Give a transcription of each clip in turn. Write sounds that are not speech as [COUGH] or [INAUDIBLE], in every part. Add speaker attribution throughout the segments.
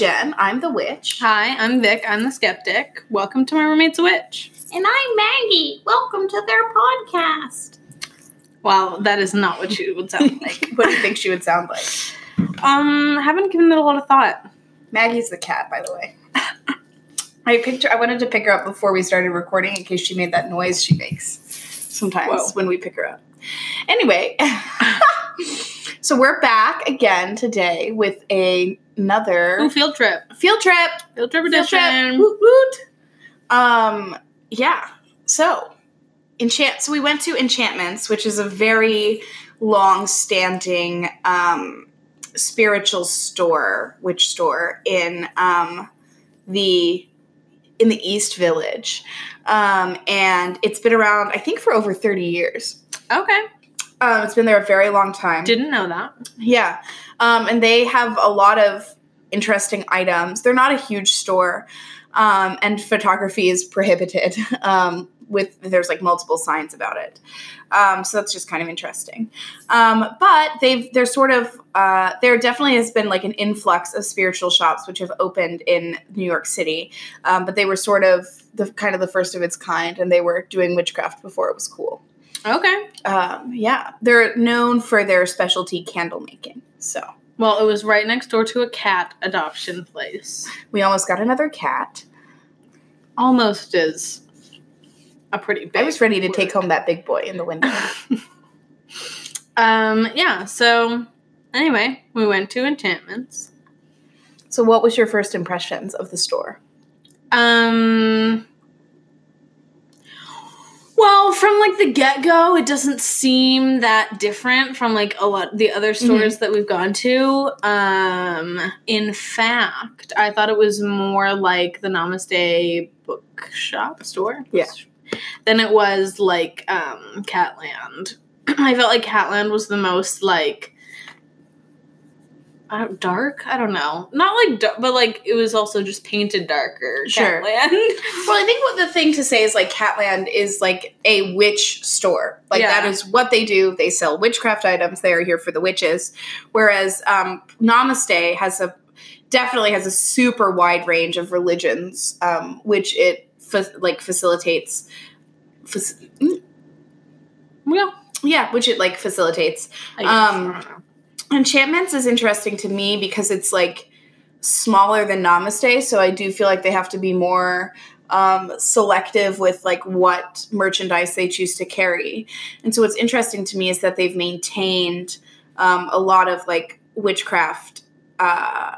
Speaker 1: Jen. I'm the witch.
Speaker 2: Hi, I'm Vic. I'm the skeptic. Welcome to My Roommate's a Witch.
Speaker 1: And I'm Maggie. Welcome to their podcast.
Speaker 2: Wow, that is not what she would sound [LAUGHS] like.
Speaker 1: what do you think she would sound like?
Speaker 2: um, haven't given it a lot of thought.
Speaker 1: Maggie's the cat, by the way. I picked her. I wanted to pick her up before we started recording in case she made that noise she makes sometimes
Speaker 2: Whoa.
Speaker 1: when we pick her up. Anyway, [LAUGHS] so we're back again today with a, another
Speaker 2: Ooh, field trip.
Speaker 1: field trip.
Speaker 2: Field trip
Speaker 1: Field trip.
Speaker 2: edition.
Speaker 1: Woot woot. Um, yeah. So, enchant. So we went to Enchantments, which is a very long-standing um, spiritual store, witch store in um, the in the East Village, um, and it's been around, I think, for over thirty years.
Speaker 2: Okay.
Speaker 1: Um, it's been there a very long time.
Speaker 2: Didn't know that.
Speaker 1: Yeah. Um, and they have a lot of interesting items. They're not a huge store. Um, and photography is prohibited. [LAUGHS] Um, with there's like multiple signs about it. Um, so that's just kind of interesting. Um, but they've they're sort of uh, there definitely has been like an influx of spiritual shops which have opened in New York City. Um, but they were sort of the kind of the first of its kind, and they were doing witchcraft before it was cool.
Speaker 2: Okay.
Speaker 1: Um, yeah, they're known for their specialty candle making. So
Speaker 2: Well, it was right next door to a cat adoption place.
Speaker 1: we almost got another cat.
Speaker 2: Almost is a pretty big.
Speaker 1: I was ready to
Speaker 2: word.
Speaker 1: take home that big boy in the window. [LAUGHS]
Speaker 2: Um, yeah, so anyway, we went to enchantments.
Speaker 1: so, what was your first impressions of the store?
Speaker 2: Um well, from like the get-go, it doesn't seem that different from like a lot the other stores that we've gone to. Um in fact, I thought it was more like the Namaste bookshop store.
Speaker 1: Yeah.
Speaker 2: Than it was like um Catland. [CLEARS THROAT] I felt like Catland was the most like I don't, dark. I don't know. Not like, dark, but like it was also just painted darker.
Speaker 1: Sure.
Speaker 2: Catland. [LAUGHS]
Speaker 1: Well, I think what the thing to say is like Catland is like a witch store. Like
Speaker 2: Yeah.
Speaker 1: that is what they do. They sell witchcraft items. They are here for the witches. Whereas um, Namaste has a definitely has a super wide range of religions, um, which it fa- like facilitates. Fac-
Speaker 2: yeah.
Speaker 1: yeah, which it like facilitates.
Speaker 2: I guess.
Speaker 1: Um,
Speaker 2: I don't know.
Speaker 1: Enchantments is interesting to me because it's like smaller than Namaste, so I do feel like they have to be more um, selective with like what merchandise they choose to carry. And so what's interesting to me is that they've maintained um, a lot of like witchcraft uh,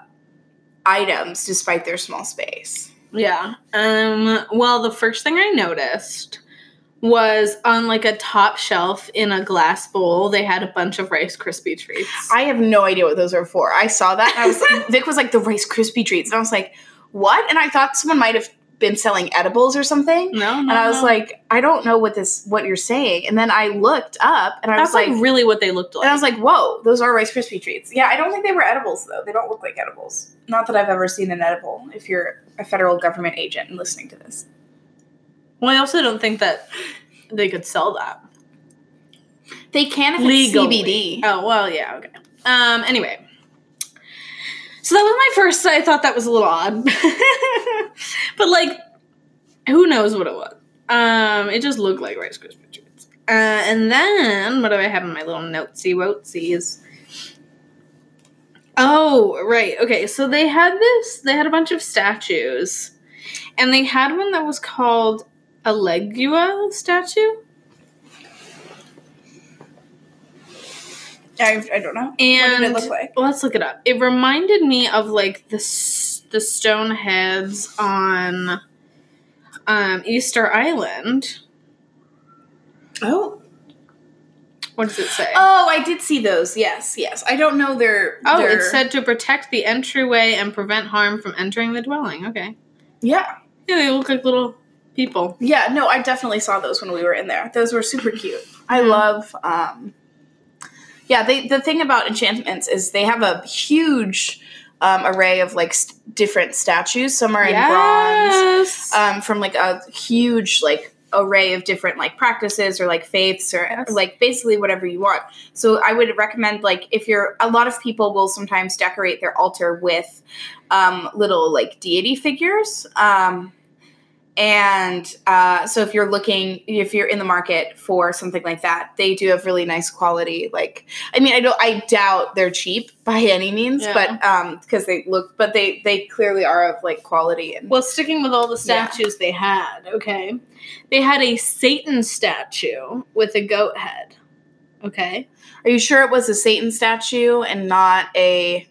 Speaker 1: items despite their small space.
Speaker 2: Yeah. Um. Well, the first thing I noticed was on like a top shelf in a glass bowl. They had a bunch of Rice Krispie treats.
Speaker 1: I have no idea what those are for. I saw that and I was like, [LAUGHS] Vic was like the Rice Krispie treats, and I was like, what? And I thought someone might have been selling edibles or something.
Speaker 2: no, no,
Speaker 1: and I was
Speaker 2: no.
Speaker 1: like, I don't know what this what you're saying. And then I looked up and I
Speaker 2: that's
Speaker 1: was
Speaker 2: like,
Speaker 1: like,
Speaker 2: really what they looked like.
Speaker 1: and I was like, whoa, those are Rice Krispie treats. Yeah, I don't think they were edibles though. They don't look like edibles. Not that I've ever seen an edible. If you're a federal government agent and listening to this,
Speaker 2: well, I also don't think that they could sell that
Speaker 1: they can if
Speaker 2: legally.
Speaker 1: it's CBD.
Speaker 2: Oh well, yeah, okay. Um. Anyway. So that was my first. I thought that was a little odd, [LAUGHS] but like, who knows what it was? Um, it just looked like Rice Krispie treats. Uh, and then what do I have in my little notesy wotsies? Oh, right. Okay, so they had this. They had a bunch of statues, and they had one that was called a Legua statue.
Speaker 1: I, I don't know.
Speaker 2: And
Speaker 1: what did it look like?
Speaker 2: let's look it up. It reminded me of like the the stone heads on um, Easter Island.
Speaker 1: Oh.
Speaker 2: What does it say?
Speaker 1: Oh, I did see those. Yes, yes. I don't know their.
Speaker 2: Oh,
Speaker 1: their,
Speaker 2: it said to protect the entryway and prevent harm from entering the dwelling. Okay.
Speaker 1: Yeah,
Speaker 2: Yeah, they look like little people.
Speaker 1: yeah. No, I definitely saw those when we were in there. Those were super cute. I
Speaker 2: Yeah.
Speaker 1: love. um Yeah, they the thing about enchantments is they have a huge um, array of like st- different statues. Some are in bronze, um, from like a huge like array of different like practices or like faiths or
Speaker 2: Yes.
Speaker 1: like basically whatever you want. So I would recommend like if you're a lot of people will sometimes decorate their altar with um, little like deity figures. Um, and uh, so if you're looking, if you're in the market for something like that, they do have really nice quality. Like, I mean, I don't, I doubt they're cheap by any means,
Speaker 2: Yeah.
Speaker 1: but um, because they look, but they they clearly are of like quality and
Speaker 2: Well, sticking with all the
Speaker 1: Yeah.
Speaker 2: statues they had, okay, they had a Satan statue with a goat head. Okay,
Speaker 1: Are you sure it was a Satan statue and not a?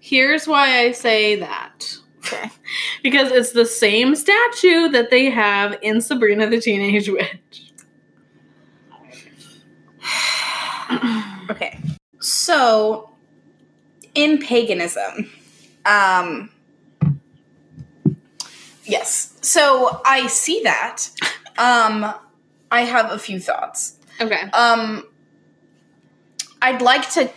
Speaker 2: here's why I say that.
Speaker 1: Okay. [LAUGHS]
Speaker 2: Because it's the same statue that they have in Sabrina the Teenage Witch. [SIGHS]
Speaker 1: Okay. So, in paganism, um, yes. So I see that. [LAUGHS] Um, I have a few thoughts.
Speaker 2: Okay.
Speaker 1: Um, I'd like to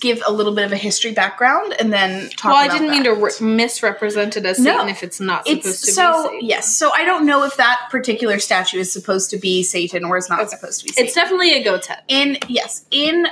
Speaker 1: give a little bit of a history background and then talk.
Speaker 2: Well, I didn't mean to re- misrepresent it as
Speaker 1: No.
Speaker 2: Satan if it's not supposed
Speaker 1: It's
Speaker 2: to
Speaker 1: so
Speaker 2: be Satan.
Speaker 1: yes. So I don't know if that particular statue is supposed to be Satan or is not
Speaker 2: Okay.
Speaker 1: supposed to be Satan.
Speaker 2: It's definitely a goat's head.
Speaker 1: in yes in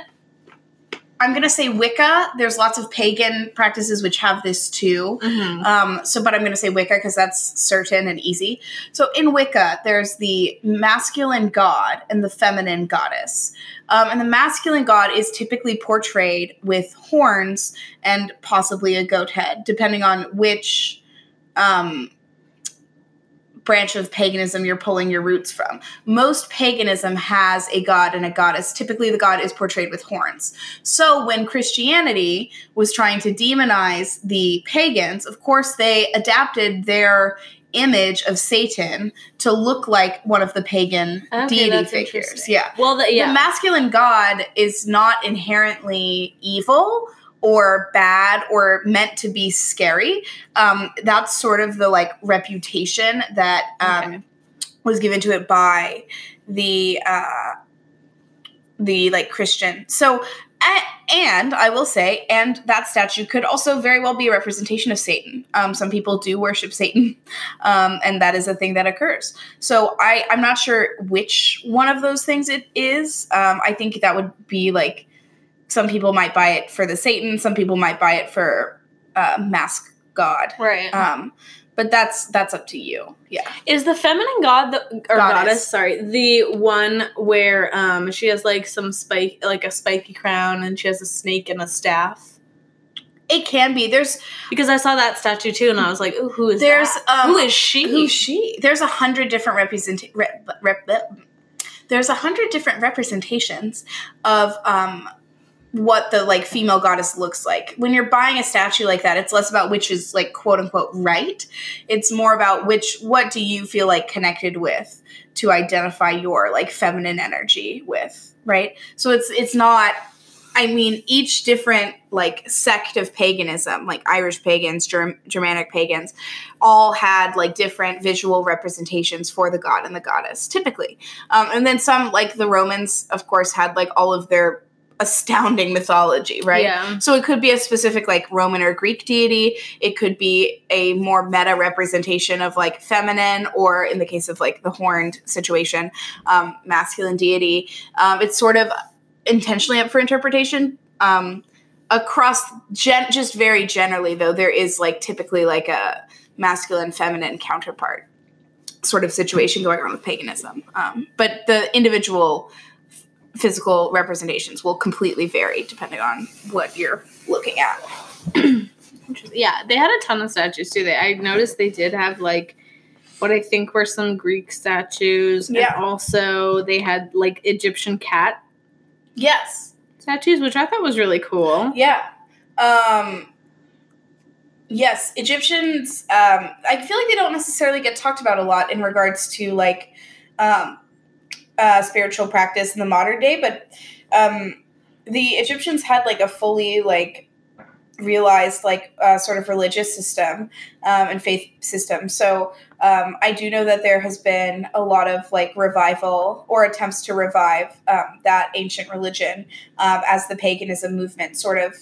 Speaker 1: i'm gonna say wicca. There's lots of pagan practices which have this too.
Speaker 2: Mm-hmm.
Speaker 1: um, so but i'm gonna say wicca because that's certain and easy. So in wicca there's the masculine god and the feminine goddess. Um, and the masculine god is typically portrayed with horns and possibly a goat head depending on which um, branch of paganism you're pulling your roots from. Most paganism has a god and a goddess. Typically, the god is portrayed with horns. So, when Christianity was trying to demonize the pagans, of course, they adapted their image of Satan to look like one of the pagan
Speaker 2: Okay,
Speaker 1: deity figures. Yeah.
Speaker 2: Well, the, yeah.
Speaker 1: The masculine god is not inherently evil or bad or meant to be scary. Um, that's sort of the like reputation that um,
Speaker 2: Okay.
Speaker 1: was given to it by the uh, the like Christian. So. And I will say, and that statue could also very well be a representation of Satan. Um, some people do worship Satan, [LAUGHS] um, and that is a thing that occurs. So I, I'm not sure which one of those things it is. Um, I think that would be like some people might buy it for the Satan, some people might buy it for uh, mask god.
Speaker 2: right.
Speaker 1: Um, but that's that's up to you. Yeah.
Speaker 2: Is the feminine god the or
Speaker 1: Goddess.
Speaker 2: goddess. sorry, the one where um she has like some spike like a spiky crown and she has a snake and a staff?
Speaker 1: It can be. There's
Speaker 2: Because I saw that statue too and I was like, Ooh, who is
Speaker 1: there's
Speaker 2: that?
Speaker 1: um,
Speaker 2: who is she?
Speaker 1: Who's she? There's a hundred different represent rep, rep, there's a hundred different representations of um what the like female goddess looks like. When you're buying a statue like that, it's less about which is like quote unquote right. It's more about which what do you feel like connected with to identify your like feminine energy with, right? So it's it's not I mean, each different like sect of paganism, like Irish pagans, Germ- Germanic pagans, all had like different visual representations for the god and the goddess, typically. Um, and then some, like the Romans, of course, had like all of their astounding mythology, right?
Speaker 2: Yeah.
Speaker 1: So it could be a specific like Roman or Greek deity. It could be a more meta representation of like feminine, or in the case of like the horned situation, um, masculine deity. Um, it's sort of intentionally up for interpretation. Um, across gen- just very generally though, there is like typically like a masculine feminine counterpart sort of situation going on with paganism. Um, but the individual physical representations will completely vary depending on what you're looking at. [CLEARS THROAT]
Speaker 2: Yeah, they had a ton of statues too. They I noticed they did have like what I think were some Greek statues.
Speaker 1: Yeah.
Speaker 2: And also they had like Egyptian cat
Speaker 1: Yes.
Speaker 2: statues, which I thought was really cool.
Speaker 1: Yeah. Um yes, Egyptians um I feel like they don't necessarily get talked about a lot in regards to like um uh spiritual practice in the modern day, but um the Egyptians had like a fully like realized like uh, sort of religious system um, and faith system. So um, I do know that there has been a lot of like revival or attempts to revive um, that ancient religion um, as the paganism movement sort of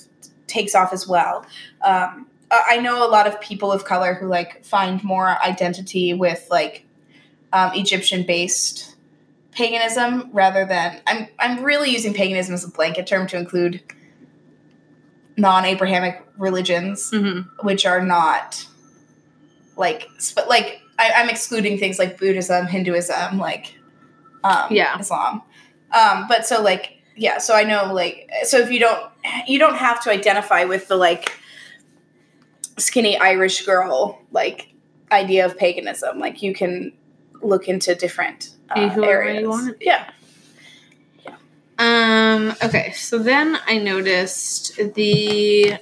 Speaker 1: takes off as well. Um, I know a lot of people of color who like find more identity with like um, Egyptian based paganism rather than I'm I'm really using paganism as a blanket term to include non-Abrahamic religions,
Speaker 2: Mm-hmm.
Speaker 1: which are not like sp- like I, I'm excluding things like Buddhism, Hinduism, like um,
Speaker 2: Yeah.
Speaker 1: Islam. Um, but so like yeah, so I know like so if you don't you don't have to identify with the like skinny Irish girl like idea of paganism. Like you can look into different uh, areas.
Speaker 2: be.
Speaker 1: Yeah.
Speaker 2: Um. Okay. So then I noticed the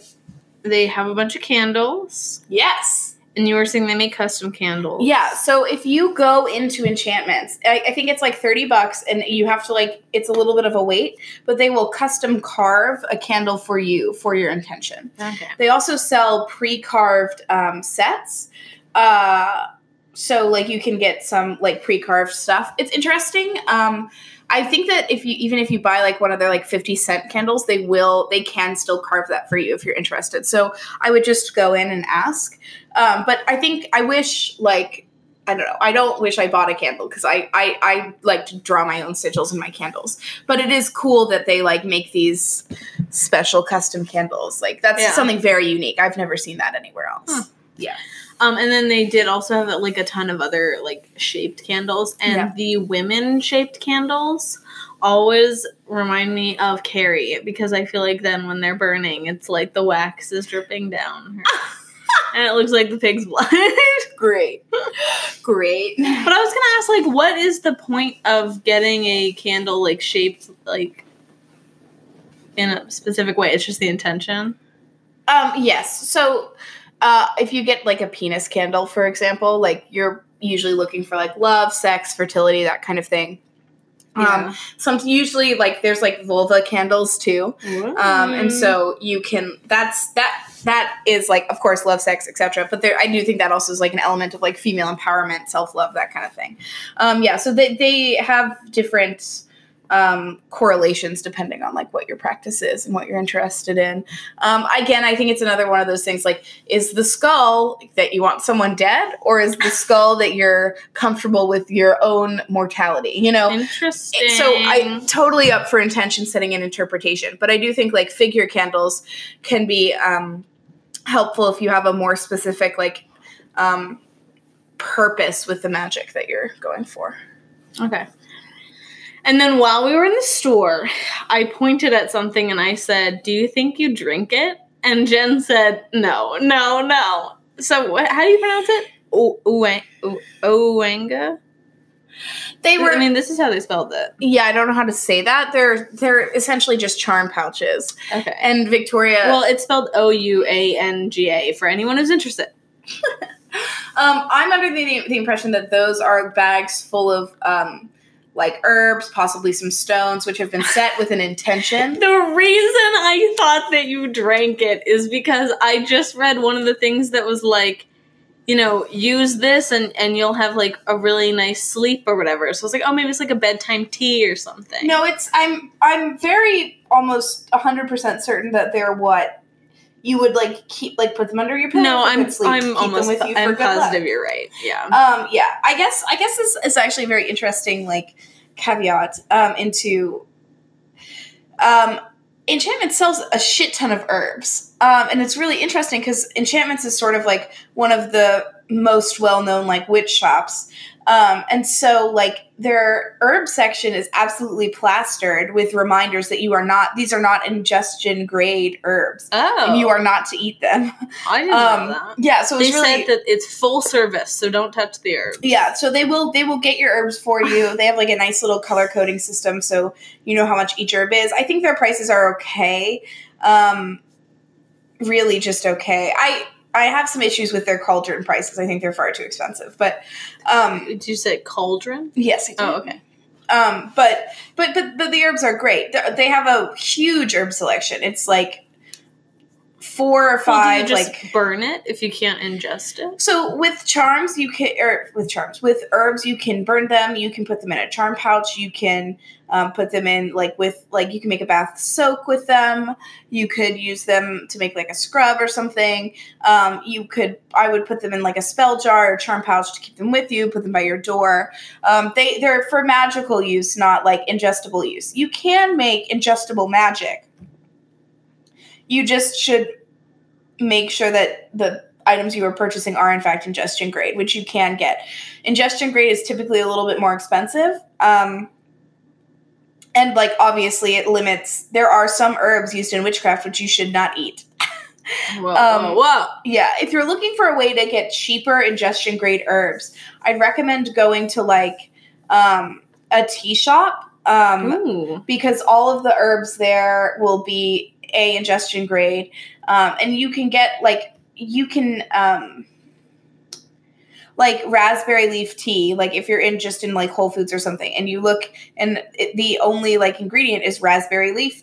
Speaker 2: they have a bunch of candles,
Speaker 1: Yes.
Speaker 2: and you were saying they make custom candles.
Speaker 1: Yeah. So if you go into enchantments, I, I think it's like 30 bucks and you have to like, it's a little bit of a wait, but they will custom carve a candle for you for your intention.
Speaker 2: Okay.
Speaker 1: They also sell pre-carved um, sets. Uh, so like you can get some like pre-carved stuff. It's interesting. Um, I think that if you even if you buy like one of their like 50 cent candles, they will they can still carve that for you if you're interested. So I would just go in and ask. Um, but I think I wish like I don't know. I don't wish I bought a candle because I, I I like to draw my own sigils in my candles. But it is cool that they like make these special custom candles. Like that's
Speaker 2: Yeah.
Speaker 1: something very unique. I've never seen that anywhere else.
Speaker 2: Huh.
Speaker 1: Yeah.
Speaker 2: Um, and then they did also have like a ton of other like shaped candles, and
Speaker 1: Yeah.
Speaker 2: the women shaped candles always remind me of Carrie because I feel like then when they're burning, it's like the wax is dripping down, her. [LAUGHS] and it looks like the pig's blood. [LAUGHS]
Speaker 1: Great. Great.
Speaker 2: But I was gonna ask, like, what is the point of getting a candle like shaped like in a specific way? It's just the intention.
Speaker 1: Um, yes. So uh, if you get like a penis candle, for example, like you're usually looking for like love, sex, fertility, that kind of thing. Um, some usually like there's like vulva candles too. um, and so you can that's that that is like of course love sex etc but there i do think that also is like an element of like female empowerment self-love that kind of thing um, yeah so they, they have different um, correlations depending on like what your practice is and what you're interested in um, again i think it's another one of those things like is the skull that you want someone dead or is the [LAUGHS] skull that you're comfortable with your own mortality you know
Speaker 2: interesting.
Speaker 1: so I totally up for intention setting and interpretation, but I do think like figure candles can be um, helpful if you have a more specific like um, purpose with the magic that you're going for.
Speaker 2: Okay. And then while we were in the store, I pointed at something and I said, "Do you think you drink it?" And Jen said, "No, no, no." So what, how do you pronounce it? Owanga.
Speaker 1: They were,
Speaker 2: I mean, this is how they spelled it.
Speaker 1: yeah, I don't know how to say that. They're they're essentially just charm pouches,
Speaker 2: Okay.
Speaker 1: and Victoria.
Speaker 2: well, it's spelled O U A N G A for anyone who's interested. [LAUGHS]
Speaker 1: Um, I'm under the, the impression that those are bags full of um, like herbs, possibly some stones, which have been set with an intention. [LAUGHS]
Speaker 2: The reason I thought that you drank it is because I just read one of the things that was like, you know, use this and and you'll have like a really nice sleep or whatever. So I was like, oh, maybe it's like a bedtime tea or something.
Speaker 1: No, it's I'm I'm very almost hundred percent certain that they're what you would like keep like put them under your pillow.
Speaker 2: no, I'm
Speaker 1: sleep,
Speaker 2: I'm almost
Speaker 1: with you
Speaker 2: I'm
Speaker 1: luck.
Speaker 2: positive you're right. Yeah.
Speaker 1: Um, yeah, I guess I guess this is actually a very interesting like caveat um, into um, enchantment sells a shit ton of herbs, um, and it's really interesting because enchantments is sort of like one of the most well known like witch shops. Um, and so, like, their herb section is absolutely plastered with reminders that you are not; these are not ingestion grade herbs,
Speaker 2: oh,
Speaker 1: and you are not to eat them.
Speaker 2: I didn't
Speaker 1: Um,
Speaker 2: know that.
Speaker 1: yeah, so it's
Speaker 2: They
Speaker 1: really
Speaker 2: said that it's full service, so don't touch the herbs.
Speaker 1: yeah, so they will they will get your herbs for you. They have like a nice little color coding system, so you know how much each herb is. I think their prices are okay, um, really just okay. I I have some issues with their cauldron prices. I think they're far too expensive, but um,
Speaker 2: Did you say cauldron?
Speaker 1: yes, I do.
Speaker 2: Oh, okay.
Speaker 1: Um, but but but but the herbs are great. They have a huge herb selection. It's like four or
Speaker 2: Well,
Speaker 1: five
Speaker 2: just
Speaker 1: like
Speaker 2: burn it if you can't ingest it?
Speaker 1: So with charms, you can or with charms with herbs, you can burn them. You can put them in a charm pouch. You can um, put them in like with like you can make a bath soak with them. You could use them to make like a scrub or something. Um, you could I would put them in like a spell jar or charm pouch to keep them with you. Put them by your door. Um, they they're for magical use, not like ingestible use. You can make ingestible magic. You just should make sure that the items you are purchasing are in fact ingestion grade, which you can get. Ingestion grade is typically a little bit more expensive. Um, and like obviously it limits there are some herbs used in witchcraft which you should not eat.
Speaker 2: Whoa, [LAUGHS]
Speaker 1: Um,
Speaker 2: whoa.
Speaker 1: Yeah, if you're looking for a way to get cheaper ingestion grade herbs, I'd recommend going to like um, a tea shop. Um, because all of the herbs there will be a ingestion grade um, and you can get like you can um, like raspberry leaf tea like if you're in just in like whole foods or something and you look and it, the only like ingredient is raspberry leaf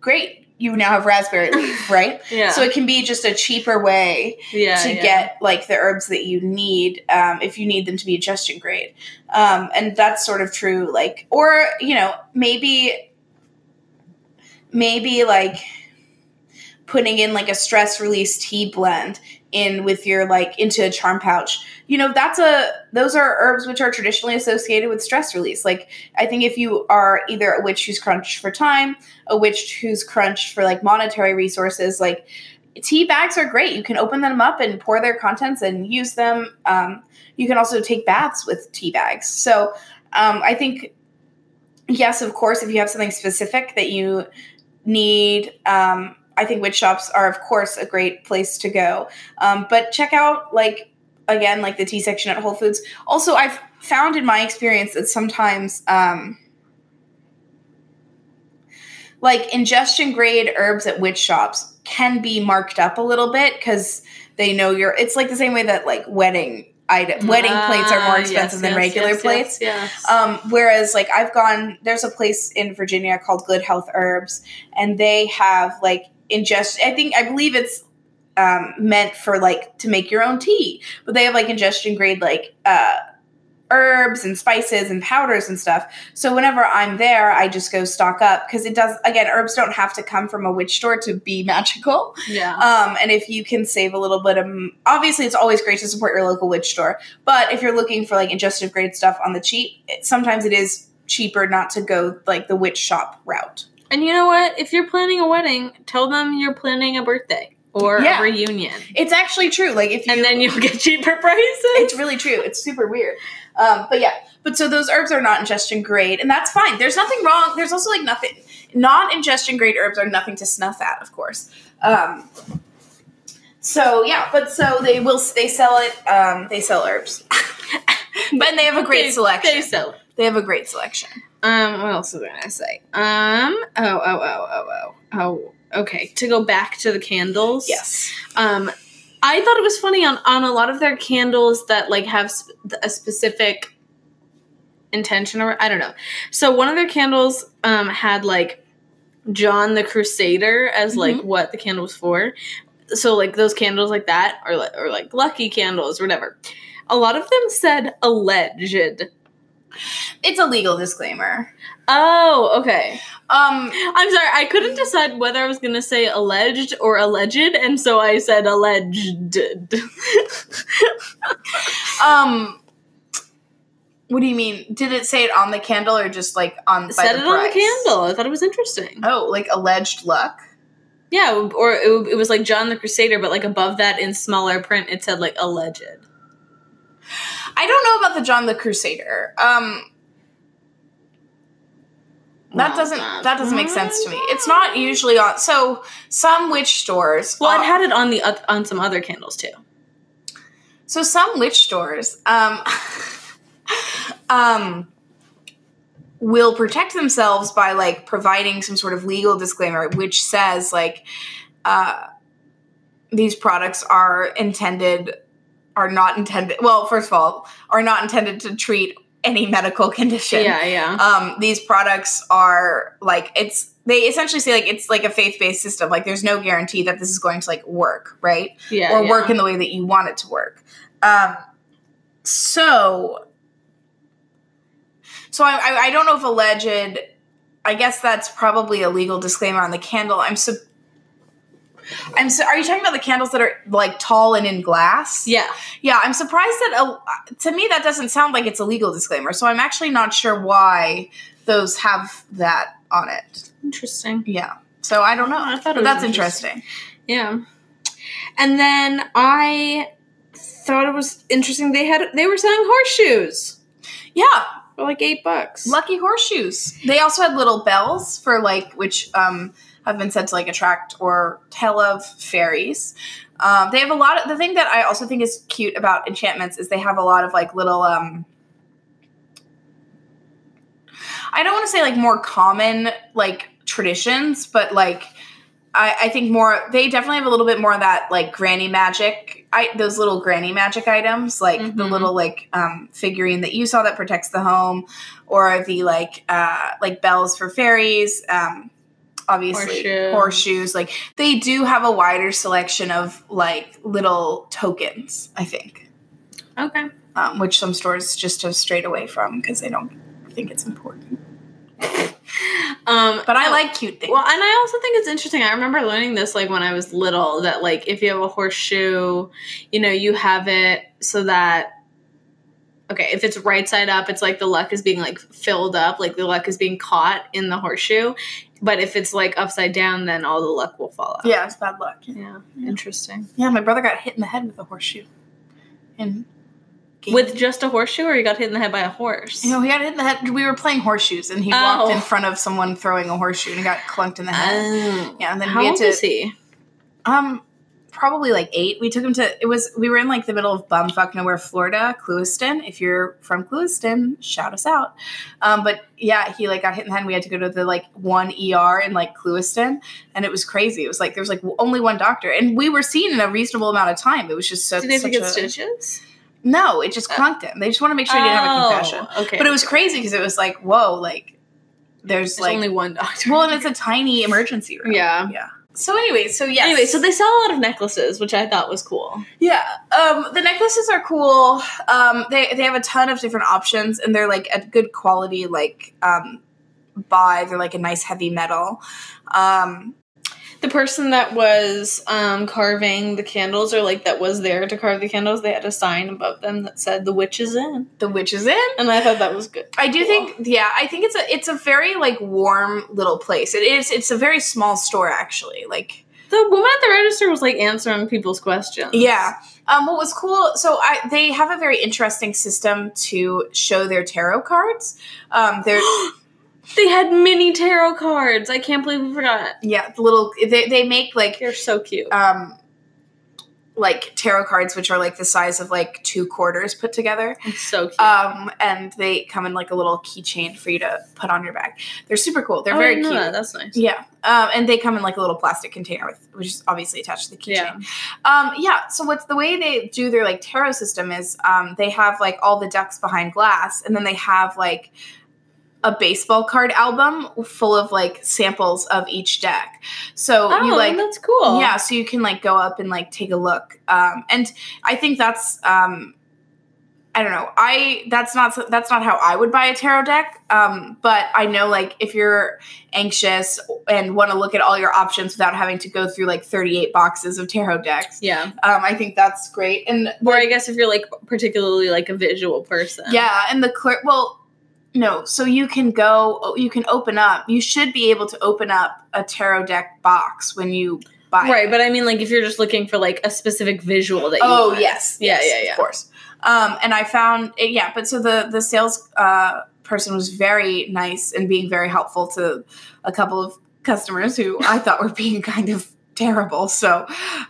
Speaker 1: great you now have raspberry leaf [LAUGHS] right
Speaker 2: Yeah.
Speaker 1: so it can be just a cheaper way
Speaker 2: yeah,
Speaker 1: to
Speaker 2: yeah.
Speaker 1: get like the herbs that you need um, if you need them to be ingestion grade um, and that's sort of true like or you know maybe maybe like putting in like a stress release tea blend in with your like into a charm pouch. You know that's a those are herbs which are traditionally associated with stress release. Like i think if you are either a witch who's crunched for time a witch who's crunched for like monetary resources like tea bags are great. You can open them up and pour their contents and use them. Um, you can also take baths with tea bags. So um, i think yes of course if you have something specific that you need um, i think witch shops are of course a great place to go. Um, but check out like again like the tea section at whole foods. Also i've found in my experience that sometimes um, like ingestion grade herbs at witch shops can be marked up a little bit because they know you're it's like the same way that like wedding item wedding plates are more
Speaker 2: Ah,
Speaker 1: expensive
Speaker 2: yes,
Speaker 1: than
Speaker 2: yes,
Speaker 1: regular
Speaker 2: yes,
Speaker 1: plates
Speaker 2: yes.
Speaker 1: um, whereas like I've gone, there's a place in Virginia called Good Health Herbs, and they have like ingest. I think I believe it's um, meant for like to make your own tea, but they have like ingestion grade like uh, herbs and spices and powders and stuff. So whenever I'm there, I just go stock up because it does. Again, herbs don't have to come from a witch store to be [LAUGHS] magical.
Speaker 2: yeah.
Speaker 1: Um, and if you can save a little bit of, obviously, it's always great to support your local witch store. But if you're looking for like ingestive grade stuff on the cheap, it, sometimes it is cheaper not to go like the witch shop route.
Speaker 2: And you know what? If you're planning a wedding, tell them you're planning a birthday or
Speaker 1: Yeah.
Speaker 2: a reunion.
Speaker 1: It's actually true. Like if you,
Speaker 2: And then you'll get cheaper [LAUGHS] prices.
Speaker 1: it's really true. It's super weird. Um, but yeah, but so those herbs are not ingestion grade, and that's fine. There's nothing wrong. There's also like nothing. Non ingestion grade herbs are nothing to snuff at, of course. Um, so yeah, but so they will. They sell it. Um, they sell herbs, [LAUGHS] but they have a great
Speaker 2: They-
Speaker 1: selection.
Speaker 2: They sell.
Speaker 1: They have a great selection.
Speaker 2: Um, what else was I gonna say? Um, oh, oh, oh, oh, oh, oh. Okay, to go back to the candles.
Speaker 1: Yes.
Speaker 2: Um, I thought it was funny on on a lot of their candles that like have sp- a specific intention or I don't know. So one of their candles um had like John the Crusader as like what the candle was for. So like those candles like that or like or like lucky candles whatever. A lot of them said alleged.
Speaker 1: It's a legal disclaimer.
Speaker 2: Oh, okay.
Speaker 1: Um,
Speaker 2: I'm sorry, I couldn't decide whether I was gonna say alleged or alleged, and so I said alleged. [LAUGHS]
Speaker 1: um, what do you mean? Did it say it on the candle or just like on the
Speaker 2: it on the
Speaker 1: price?
Speaker 2: candle. I thought it was interesting.
Speaker 1: Oh, like alleged luck.
Speaker 2: Yeah, or it, it was like John the Crusader, but like above that in smaller print, it said like alleged.
Speaker 1: I don't know about the John the Crusader. Um, that doesn't that doesn't make sense to me. It's not usually on. So some witch stores.
Speaker 2: Well, it had it on the oth- on some other candles too.
Speaker 1: So some witch stores um, [LAUGHS] um, will protect themselves by like providing some sort of legal disclaimer, which says like uh, these products are intended are not intended. Well, first of all, are not intended to treat any medical [LAUGHS] condition.
Speaker 2: Yeah, yeah.
Speaker 1: Um, these products are like it's they essentially say like it's like a faith-based system. Like there's no guarantee that this is going to like work, right?
Speaker 2: yeah.
Speaker 1: or
Speaker 2: yeah.
Speaker 1: work in the way that you want it to work. Um, so, so I, I, I don't know if alleged. I guess that's probably a legal disclaimer on the candle. I'm so. I'm so. Are you talking about the candles that are like tall and in glass?
Speaker 2: Yeah.
Speaker 1: Yeah, I'm surprised that uh, to me that doesn't sound like it's a legal disclaimer. So I'm actually not sure why those have that on it.
Speaker 2: Interesting.
Speaker 1: Yeah. So I don't know.
Speaker 2: I thought it was
Speaker 1: that's
Speaker 2: interesting.
Speaker 1: interesting.
Speaker 2: Yeah. And then I thought it was interesting. They had they were selling horseshoes
Speaker 1: Yeah,
Speaker 2: for like eight bucks.
Speaker 1: Lucky horseshoes. They also had little bells for like which um have been said to like attract or tell of fairies. Um, they have a lot of the thing that I also think is cute about enchantments is they have a lot of like little um I don't want to say like more common like traditions, but like I, I think more they definitely have a little bit more of that like granny magic I those little granny magic items like the
Speaker 2: Mhm.
Speaker 1: little like um figurine that you saw that protects the home or the like uh like bells for fairies um obviously
Speaker 2: Horseshoe.
Speaker 1: horseshoes like they do have a wider selection of like little tokens I think
Speaker 2: Okay.
Speaker 1: um, which some stores just have strayed away from because they don't think it's important
Speaker 2: Um,
Speaker 1: but I
Speaker 2: oh,
Speaker 1: like cute things
Speaker 2: Well, and I also think it's interesting. I remember learning this like when I was little that like if you have a horseshoe, you know, you have it so that okay, if it's right side up, it's like the luck is being like filled up, like the luck is being caught in the horseshoe. But if it's like upside down, then all the luck will fall out.
Speaker 1: yeah it's bad luck
Speaker 2: Yeah.
Speaker 1: Yeah.
Speaker 2: Interesting.
Speaker 1: Yeah, my brother got hit in the head with a horseshoe. And
Speaker 2: With just a horseshoe or he got hit in the head by a horse?
Speaker 1: you know, he got hit in the head. We were playing horseshoes, and he walked
Speaker 2: Oh.
Speaker 1: in front of someone throwing a horseshoe, and he got clunked in the head.
Speaker 2: Oh.
Speaker 1: yeah, and then
Speaker 2: How
Speaker 1: we had
Speaker 2: old
Speaker 1: to
Speaker 2: is he?
Speaker 1: um probably like eight. We took him to it was we were in like the middle of bumfuck nowhere, Florida, Clewiston. If you're from Clewiston, shout us out. Um, but yeah, he like got hit in the head. and We had to go to the like one ER in like Clewiston, and it was crazy. It was like there was like only one doctor, and we were seen in a reasonable amount of time. It was just so.
Speaker 2: Did they have to
Speaker 1: such
Speaker 2: get
Speaker 1: a-
Speaker 2: stitches?
Speaker 1: No, it just clunked him. They just want to make sure he didn't have a concussion.
Speaker 2: Oh, Okay.
Speaker 1: But it was crazy because it was like, whoa, like there's
Speaker 2: There's
Speaker 1: like
Speaker 2: only one doctor.
Speaker 1: well, and it's a tiny emergency room.
Speaker 2: Yeah.
Speaker 1: yeah. So anyway, so yes.
Speaker 2: Anyway, so they sell a lot of necklaces, which I thought was cool.
Speaker 1: yeah, um, the necklaces are cool. Um, they they have a ton of different options, and they're like a good quality, like um, buy. They're like a nice heavy metal. Um,
Speaker 2: The person that was um, carving the candles, or like that was there to carve the candles, they had a sign above them that said "The witch is in,"
Speaker 1: the witch is in.
Speaker 2: and I thought that was good.
Speaker 1: I do
Speaker 2: Cool.
Speaker 1: think, yeah, I think it's a it's a very like warm little place. It is. It's a very small store actually. Like
Speaker 2: The woman at the register was like answering people's questions.
Speaker 1: Yeah. Um, what was cool? So I they have a very interesting system to show their tarot cards. Um, they're [GASPS] [GASPS] [GASPS]
Speaker 2: they had mini tarot cards. I can't believe we forgot.
Speaker 1: yeah, the little they they make like
Speaker 2: They're so cute.
Speaker 1: um like tarot cards which are like the size of like two quarters put together.
Speaker 2: It's so cute.
Speaker 1: Um, and they come in like a little keychain for you to put on your bag. They're super cool. They're
Speaker 2: Oh, I
Speaker 1: very
Speaker 2: didn't know
Speaker 1: cute.
Speaker 2: that. That's nice.
Speaker 1: Yeah, um, and they come in like a little plastic container with, which is obviously attached to the keychain.
Speaker 2: Yeah.
Speaker 1: Um, yeah. So what's the way they do their like tarot system is um, they have like all the decks behind glass, and then they have like a baseball card album full of like samples of each deck. So
Speaker 2: Oh,
Speaker 1: you like
Speaker 2: that's cool.
Speaker 1: yeah, so you can like go up and like take a look. Um, and I think that's um, I don't know. I that's not that's not how I would buy a tarot deck. Um, but I know like if you're anxious and want to look at all your options without having to go through like 38 boxes of tarot decks,
Speaker 2: Yeah.
Speaker 1: um, I think that's great. And
Speaker 2: Or I guess if you're like particularly like a visual person.
Speaker 1: yeah, and the clear well. No, so you can go, you can open up. You should be able to open up a tarot deck box when you buy
Speaker 2: Right,
Speaker 1: it.
Speaker 2: but I mean, like, if you're just looking for like a specific visual that you
Speaker 1: Oh
Speaker 2: want.
Speaker 1: yes,
Speaker 2: Yeah,
Speaker 1: yes,
Speaker 2: yeah, yeah.
Speaker 1: of course. Um, and I found it, yeah, but so the the sales uh, person was very nice and being very helpful to a couple of customers who I thought were being kind of terrible. So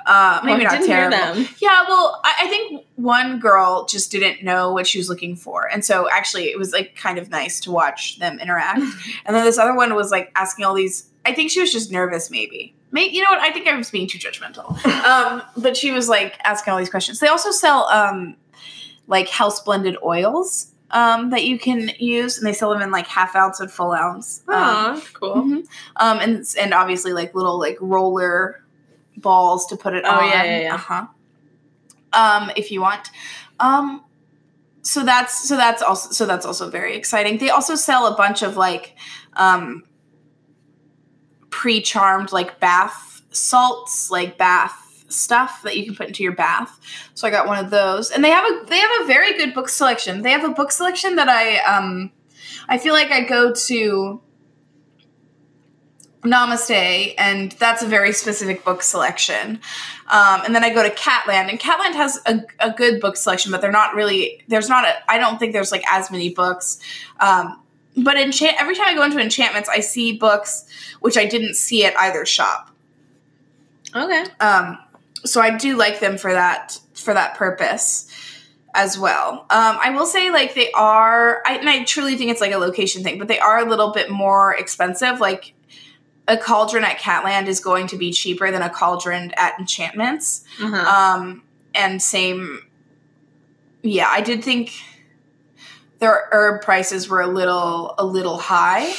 Speaker 1: uh, maybe
Speaker 2: Well,
Speaker 1: not
Speaker 2: didn't hear
Speaker 1: terrible.
Speaker 2: them.
Speaker 1: Yeah, well, I, I think one girl just didn't know what she was looking for, and so actually, it was like kind of nice to watch them interact. [LAUGHS] and then this other one was like asking all these. I think she was just nervous, maybe. Maybe you know what? I think I was being too judgmental. [LAUGHS] um, but she was like asking all these questions. They also sell um, like house blended oils. Um, that you can use, and they sell them in like half ounce and full ounce. Um,
Speaker 2: Oh, cool.
Speaker 1: mhm. Um, and and obviously like little like roller balls to put it
Speaker 2: Oh,
Speaker 1: on.
Speaker 2: yeah, yeah, yeah.
Speaker 1: Uh-huh. Um, if you want. Um, so that's so that's also so that's also very exciting. They also sell a bunch of like um pre-charmed like bath salts, like bath stuff that you can put into your bath. So I got one of those. And they have a they have a very good book selection. They have a book selection that I um I feel like I go to Namaste, and that's a very specific book selection. Um, and then I go to Catland, and Catland has a, a good book selection, but they're not really. There's not a. I don't think there's like as many books. Um, but enchant every time I go into enchantments, I see books which I didn't see at either shop.
Speaker 2: Okay.
Speaker 1: Um, so I do like them for that for that purpose as well. Um, I will say like they are, I, and I truly think it's like a location thing, but they are a little bit more expensive. Like a cauldron at Catland is going to be cheaper than a cauldron at Enchantments.
Speaker 2: Uh-huh.
Speaker 1: Um, and same, yeah, I did think their herb prices were a little a little high.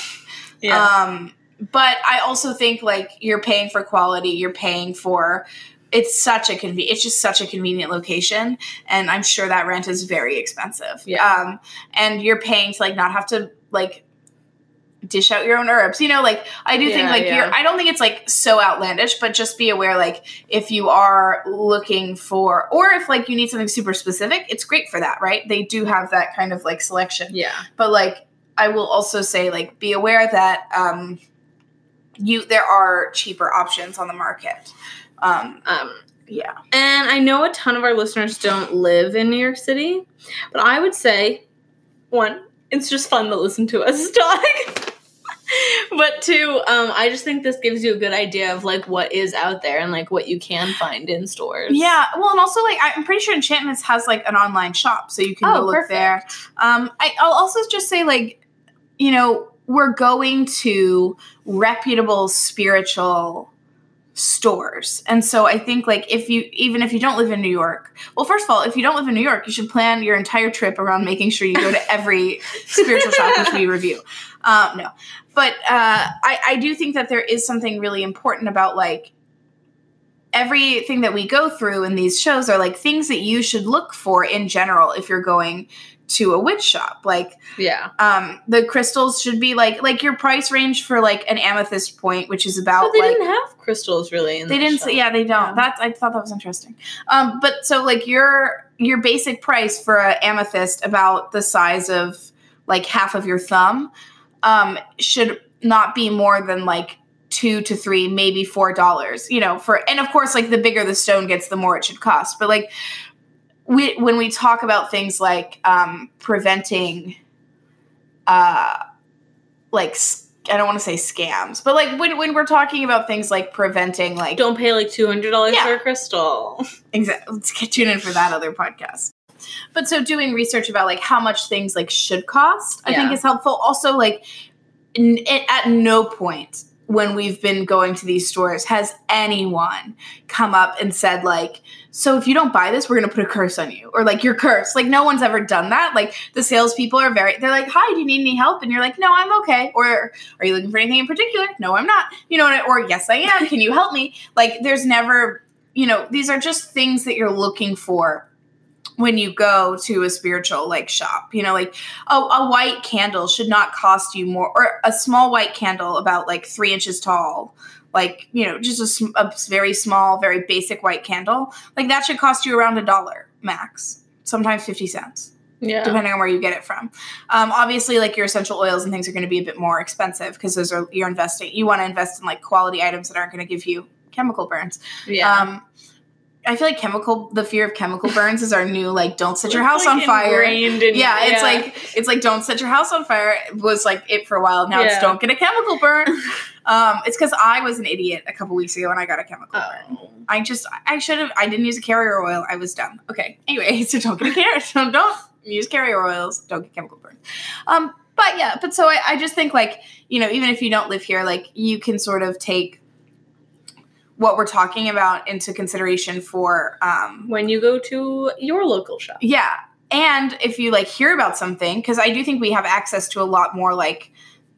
Speaker 2: yeah.
Speaker 1: Um, but I also think like you're paying for quality, you're paying for it's such a convenient it's just such a convenient location and I'm sure that rent is very expensive.
Speaker 2: Yeah.
Speaker 1: Um and you're paying to like not have to like dish out your own herbs. You know, like I do think like
Speaker 2: yeah.
Speaker 1: you're I don't think it's like so outlandish, but just be aware like if you are looking for or if like you need something super specific, it's great for that, right? They do have that kind of like selection
Speaker 2: yeah.
Speaker 1: but like i will also say like be aware that um you there are cheaper options on the market um
Speaker 2: Um,
Speaker 1: yeah
Speaker 2: and I know a ton of our listeners don't live in New York City, but I would say, one, it's just fun to listen to us [LAUGHS] talk. but two, um, I just think this gives you a good idea of like what is out there and like what you can find in stores.
Speaker 1: yeah well and also like i'm pretty sure enchantments has like an online shop so you can
Speaker 2: Oh,
Speaker 1: go look
Speaker 2: perfect.
Speaker 1: there um I, i'll also just say like you know we're going to reputable spiritual stores. And so i think like if you even if you don't live in new york well first of all if you don't live in new york you should plan your entire trip around making sure you go to every [LAUGHS] spiritual shop which we review. Um no. But uh i i do think that there is something really important about like everything that we go through in these shows are like things that you should look for in general if you're going to a witch shop. Like
Speaker 2: Yeah.
Speaker 1: um the crystals should be like like your price range for like an amethyst point which is about
Speaker 2: But they
Speaker 1: like
Speaker 2: didn't have crystals really in
Speaker 1: they didn't say yeah they don't.
Speaker 2: Yeah.
Speaker 1: that i thought that was interesting. Um but so like your your basic price for an amethyst about the size of like half of your thumb um should not be more than like two to three maybe four dollars you know for and of course like the bigger the stone gets the more it should cost. But like we when we talk about things like um preventing uh like I don't want to say scams, but like when, when we're talking about things like preventing like
Speaker 2: Don't pay like two hundred dollars
Speaker 1: Yeah.
Speaker 2: for a crystal.
Speaker 1: Exactly. Let's get tune in for that other podcast. But so doing research about like how much things like should cost, I think is helpful. Also, like n- it, at no point when we've been going to these stores has anyone come up and said like, "So if you don't buy this, we're gonna put a curse on you," or like "You're cursed." Like no one's ever done that. Like the salespeople are very, they're like, "Hi, do you need any help?" And you're like, "No, I'm okay." Or "Are you looking for anything in particular?" "No, I'm not." You know, I- or "Yes, I am. Can you help me?" Like there's never you know, these are just things that you're looking for when you go to a spiritual like shop. You know, like a, a white candle should not cost you more, or a small white candle about like three inches tall. Like you know, just a, a very small, very basic white candle. Like that should cost you around a dollar max, sometimes fifty cents
Speaker 2: Yeah.
Speaker 1: depending on where you get it from. Um, obviously, like your essential oils and things are going to be a bit more expensive because those are you're investing. You want to invest in like quality items that aren't going to give you chemical burns.
Speaker 2: Yeah.
Speaker 1: Um, I feel like chemical, the fear of chemical burns is our new like don't set your house
Speaker 2: Like
Speaker 1: on fire. Yeah, it's like it's like don't set your house on fire was like it for a while. Now it's don't get a chemical burn. [LAUGHS] um, it's because I was an idiot a couple weeks ago and I got a chemical burn.
Speaker 2: Oh.
Speaker 1: I just I should have I didn't use a carrier oil. I was dumb. Okay. Anyway, [LAUGHS] so don't get a carrier. So [LAUGHS] don't use carrier oils. Don't get chemical burn. Um, but yeah, but so I, I just think like you know even if you don't live here, like you can sort of take what we're talking about into consideration for um
Speaker 2: when you go to your local shop.
Speaker 1: yeah and if you like hear about something, because I do think we have access to a lot more like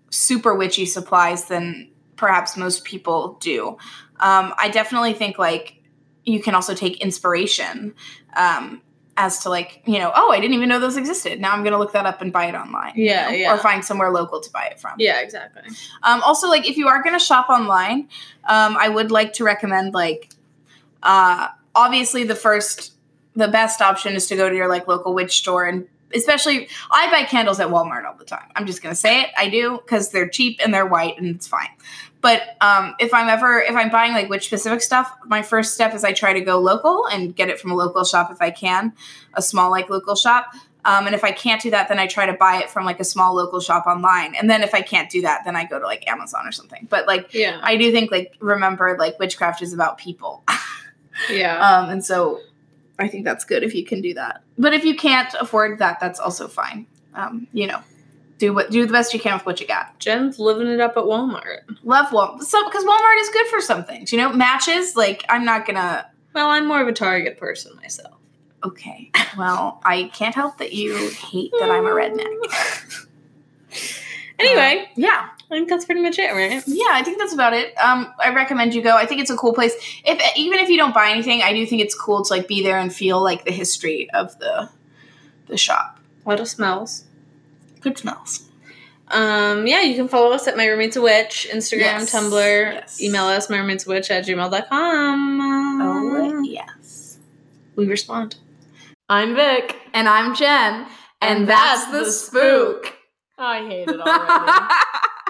Speaker 1: super witchy supplies than perhaps most people do. Um, I definitely think like you can also take inspiration um, as to like you know oh I didn't even know those existed. Now I'm gonna look that up and buy it online. you
Speaker 2: Yeah,
Speaker 1: know,
Speaker 2: yeah.
Speaker 1: Or find somewhere local to buy it from.
Speaker 2: Yeah, exactly.
Speaker 1: Um, also, like if you are going to shop online, um, I would like to recommend like uh, obviously the first, the best option is to go to your like local witch store and especially I buy candles at Walmart all the time. I'm just going to say it. I do because they're cheap and they're white and it's fine. But um, if I'm ever if I'm buying like witch specific stuff, my first step is I try to go local and get it from a local shop if I can, a small like local shop. Um, and if I can't do that, then I try to buy it from like a small local shop online. And then if I can't do that, then I go to like Amazon or something. But like
Speaker 2: Yeah.
Speaker 1: I do think like remember like witchcraft is about people. [LAUGHS]
Speaker 2: Yeah.
Speaker 1: Um, and so I think that's good if you can do that. But if you can't afford that, that's also fine. Um, you know, do what do the best you can with what you got.
Speaker 2: Jen's living it up at Walmart.
Speaker 1: Love Walmart. So because Walmart is good for some things, you know, matches. Like I'm not gonna.
Speaker 2: Well, I'm more of a Target person myself.
Speaker 1: Okay, well, I can't help that you hate that I'm a redneck. [LAUGHS]
Speaker 2: Anyway,
Speaker 1: Yeah,
Speaker 2: I think that's pretty much it, right?
Speaker 1: yeah, I think that's about it. Um, I recommend you go. I think it's a cool place. If even if you don't buy anything, I do think it's cool to like be there and feel like the history of the the shop.
Speaker 2: A lot of smells.
Speaker 1: Good smells.
Speaker 2: Um, yeah, you can follow us at My Roommate's a Witch, Instagram,
Speaker 1: Yes,
Speaker 2: Tumblr,
Speaker 1: yes.
Speaker 2: email us, my roommate's a witch at gmail.com.
Speaker 1: Oh yes.
Speaker 2: We respond. I'm Vic.
Speaker 1: And I'm Jen, and, that's, the spook.
Speaker 2: I hate it already. [LAUGHS]